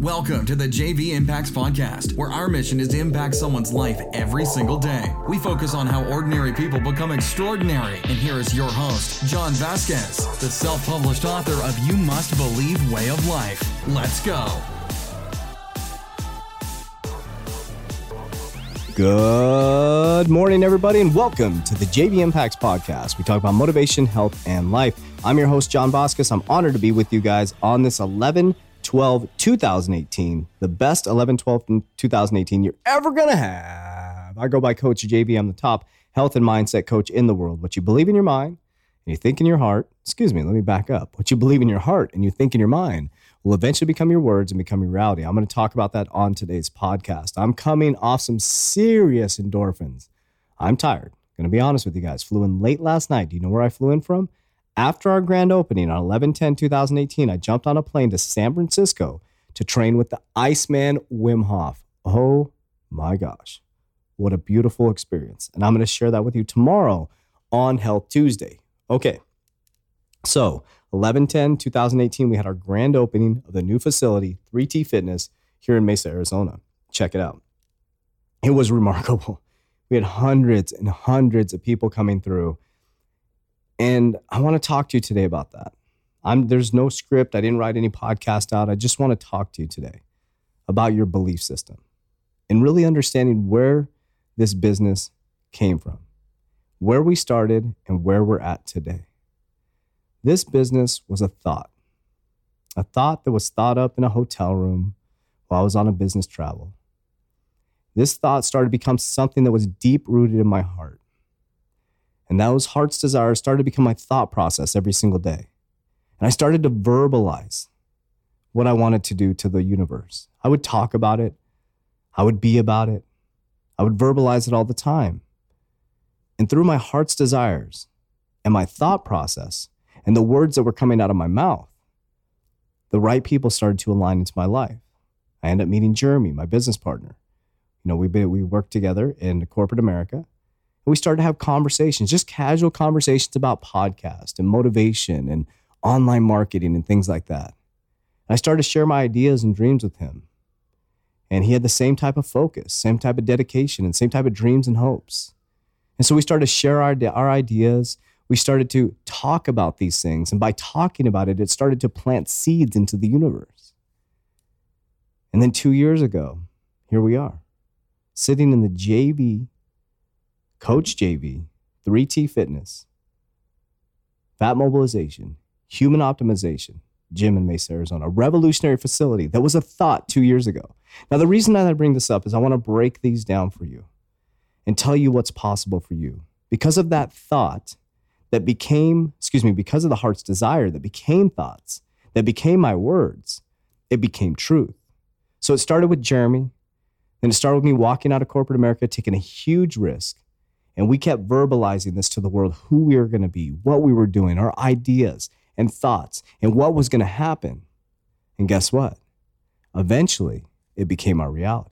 Welcome to the JV Impacts Podcast, where our mission is to impact someone's life every single day. We focus on how ordinary people become extraordinary. And here is your host, John Vasquez, the self published author of You Must Believe Way of Life. Let's go. Good morning, everybody, and welcome to the JV Impacts Podcast. We talk about motivation, health, and life. I'm your host, John Vasquez. I'm honored to be with you guys on this 11 12 2018, the best 11 12 2018 you're ever going to have. I go by Coach JV. I'm the top health and mindset coach in the world. What you believe in your mind and you think in your heart, excuse me, let me back up. What you believe in your heart and you think in your mind will eventually become your words and become your reality. I'm going to talk about that on today's podcast. I'm coming off some serious endorphins. I'm tired. Going to be honest with you guys. Flew in late last night. Do you know where I flew in from? After our grand opening on 11 10 2018, I jumped on a plane to San Francisco to train with the Iceman Wim Hof. Oh my gosh. What a beautiful experience. And I'm going to share that with you tomorrow on Health Tuesday. Okay. So, 11 10 2018, we had our grand opening of the new facility, 3T Fitness, here in Mesa, Arizona. Check it out. It was remarkable. We had hundreds and hundreds of people coming through. And I want to talk to you today about that. I'm, there's no script. I didn't write any podcast out. I just want to talk to you today about your belief system and really understanding where this business came from, where we started, and where we're at today. This business was a thought, a thought that was thought up in a hotel room while I was on a business travel. This thought started to become something that was deep rooted in my heart. And those heart's desires started to become my thought process every single day. And I started to verbalize what I wanted to do to the universe. I would talk about it, I would be about it, I would verbalize it all the time. And through my heart's desires and my thought process and the words that were coming out of my mouth, the right people started to align into my life. I ended up meeting Jeremy, my business partner. You know, we, we worked together in corporate America and we started to have conversations, just casual conversations about podcast and motivation and online marketing and things like that. And I started to share my ideas and dreams with him. And he had the same type of focus, same type of dedication, and same type of dreams and hopes. And so we started to share our, our ideas. We started to talk about these things. And by talking about it, it started to plant seeds into the universe. And then two years ago, here we are, sitting in the JV Coach JV, 3T Fitness, Fat Mobilization, Human Optimization, gym in Mesa, Arizona, a revolutionary facility that was a thought two years ago. Now, the reason that I bring this up is I want to break these down for you and tell you what's possible for you. Because of that thought that became, excuse me, because of the heart's desire that became thoughts, that became my words, it became truth. So it started with Jeremy, then it started with me walking out of corporate America, taking a huge risk, and we kept verbalizing this to the world who we were going to be, what we were doing, our ideas and thoughts, and what was going to happen. And guess what? Eventually, it became our reality.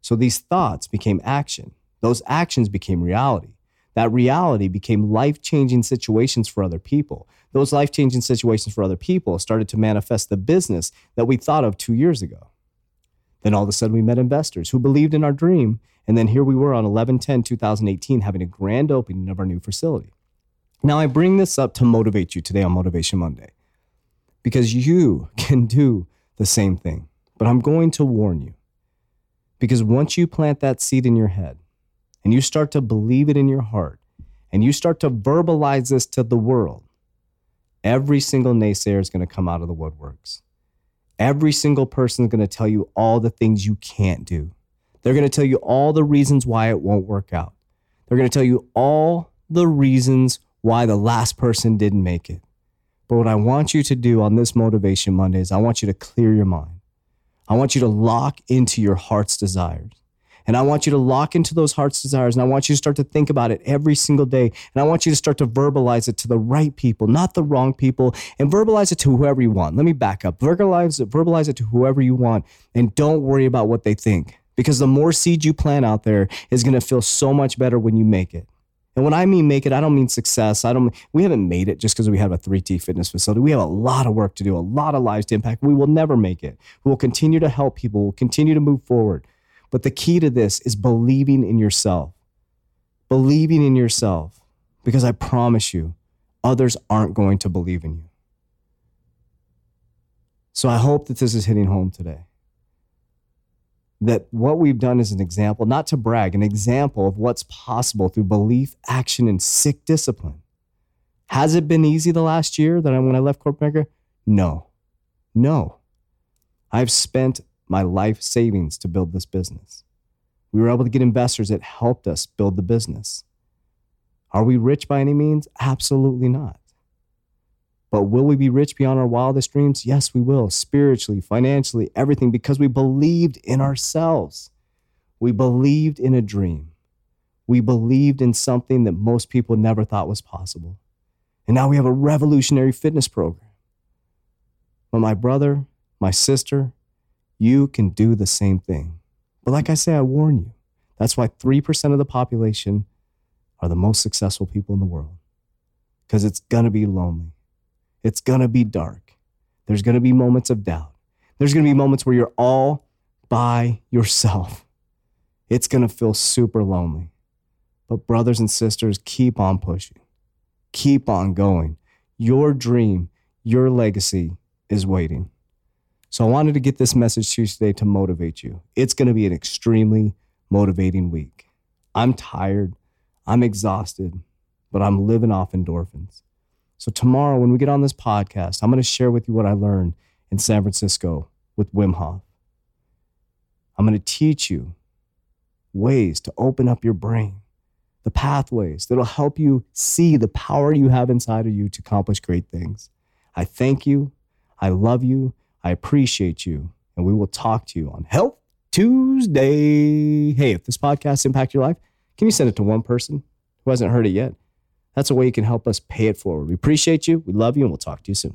So these thoughts became action. Those actions became reality. That reality became life changing situations for other people. Those life changing situations for other people started to manifest the business that we thought of two years ago. Then all of a sudden, we met investors who believed in our dream. And then here we were on 11 10 2018 having a grand opening of our new facility. Now, I bring this up to motivate you today on Motivation Monday because you can do the same thing. But I'm going to warn you because once you plant that seed in your head and you start to believe it in your heart and you start to verbalize this to the world, every single naysayer is going to come out of the woodworks. Every single person is going to tell you all the things you can't do. They're going to tell you all the reasons why it won't work out. They're going to tell you all the reasons why the last person didn't make it. But what I want you to do on this Motivation Monday is I want you to clear your mind. I want you to lock into your heart's desires. And I want you to lock into those heart's desires. And I want you to start to think about it every single day. And I want you to start to verbalize it to the right people, not the wrong people, and verbalize it to whoever you want. Let me back up. Verbalize it, verbalize it to whoever you want. And don't worry about what they think. Because the more seed you plant out there is going to feel so much better when you make it. And when I mean make it, I don't mean success. I don't. We haven't made it just because we have a 3T fitness facility. We have a lot of work to do, a lot of lives to impact. We will never make it. We will continue to help people. We'll continue to move forward. But the key to this is believing in yourself. Believing in yourself, because I promise you, others aren't going to believe in you. So I hope that this is hitting home today. That what we've done is an example, not to brag, an example of what's possible through belief, action, and sick discipline. Has it been easy the last year that I, when I left corporate America? No. No. I've spent my life savings to build this business. We were able to get investors that helped us build the business. Are we rich by any means? Absolutely not. But will we be rich beyond our wildest dreams? Yes, we will, spiritually, financially, everything, because we believed in ourselves. We believed in a dream. We believed in something that most people never thought was possible. And now we have a revolutionary fitness program. But my brother, my sister, you can do the same thing. But like I say, I warn you. That's why 3% of the population are the most successful people in the world. Because it's going to be lonely. It's going to be dark. There's going to be moments of doubt. There's going to be moments where you're all by yourself. It's going to feel super lonely. But, brothers and sisters, keep on pushing, keep on going. Your dream, your legacy is waiting. So, I wanted to get this message to you today to motivate you. It's going to be an extremely motivating week. I'm tired, I'm exhausted, but I'm living off endorphins. So, tomorrow, when we get on this podcast, I'm going to share with you what I learned in San Francisco with Wim Hof. I'm going to teach you ways to open up your brain, the pathways that'll help you see the power you have inside of you to accomplish great things. I thank you. I love you. I appreciate you. And we will talk to you on Health Tuesday. Hey, if this podcast impacted your life, can you send it to one person who hasn't heard it yet? That's a way you can help us pay it forward. We appreciate you. We love you, and we'll talk to you soon.